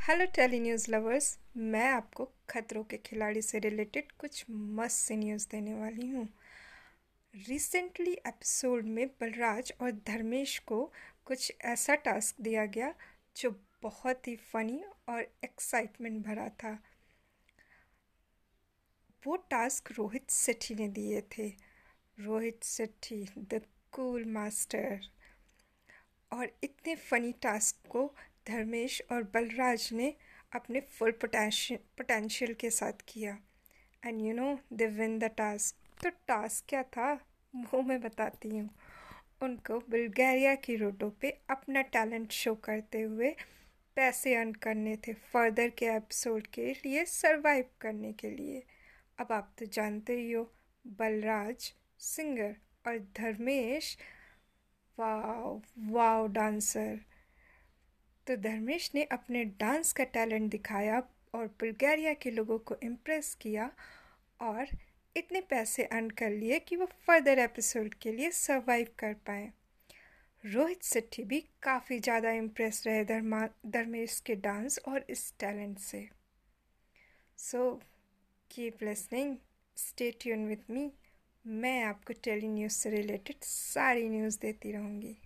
Hello tele news lovers मैं आपको खतरों के खिलाड़ी से रिलेटेड कुछ मस्त से न्यूज़ देने वाली हूँ। रिसेंटली एपिसोड में बलराज और धर्मेश को कुछ ऐसा टास्क दिया गया जो बहुत ही फनी और एक्साइटमेंट भरा था। वो टास्क रोहित सेठी ने दिए थे। Rohit Sethi the cool master और इतने फनी टास्क को धर्मेश और बलराज ने अपने फुल पोटेंशियल के साथ किया। And you know they win the task तो टास्क क्या था? वो मैं बताती हूँ। उनको बुल्गारिया की रोडों पे अपना टैलेंट शो करते हुए पैसे अर्न करने थे फर्दर के एपिसोड के लिए सरवाइव करने के लिए। अब आप तो जानते ही हो, बलराज सिंगर और धर्मेश वाव वाव डांसर तो धर्मेश ने अपने डांस का टैलेंट दिखाया और बुल्गारिया के लोगों को इम्प्रेस किया और इतने पैसे अर्न कर लिए कि वो फर्दर एपिसोड के लिए सर्वाइव कर पाए। रोहित सेट्टी भी काफ़ी ज़्यादा इम्प्रेस रहे धर्मा, धर्मेश के डांस और इस टैलेंट से। So keep listening stay tune with me मैं आपको टेली न्यूज़ से रिलेटेड सारी न्यूज़ देती रहूँगी।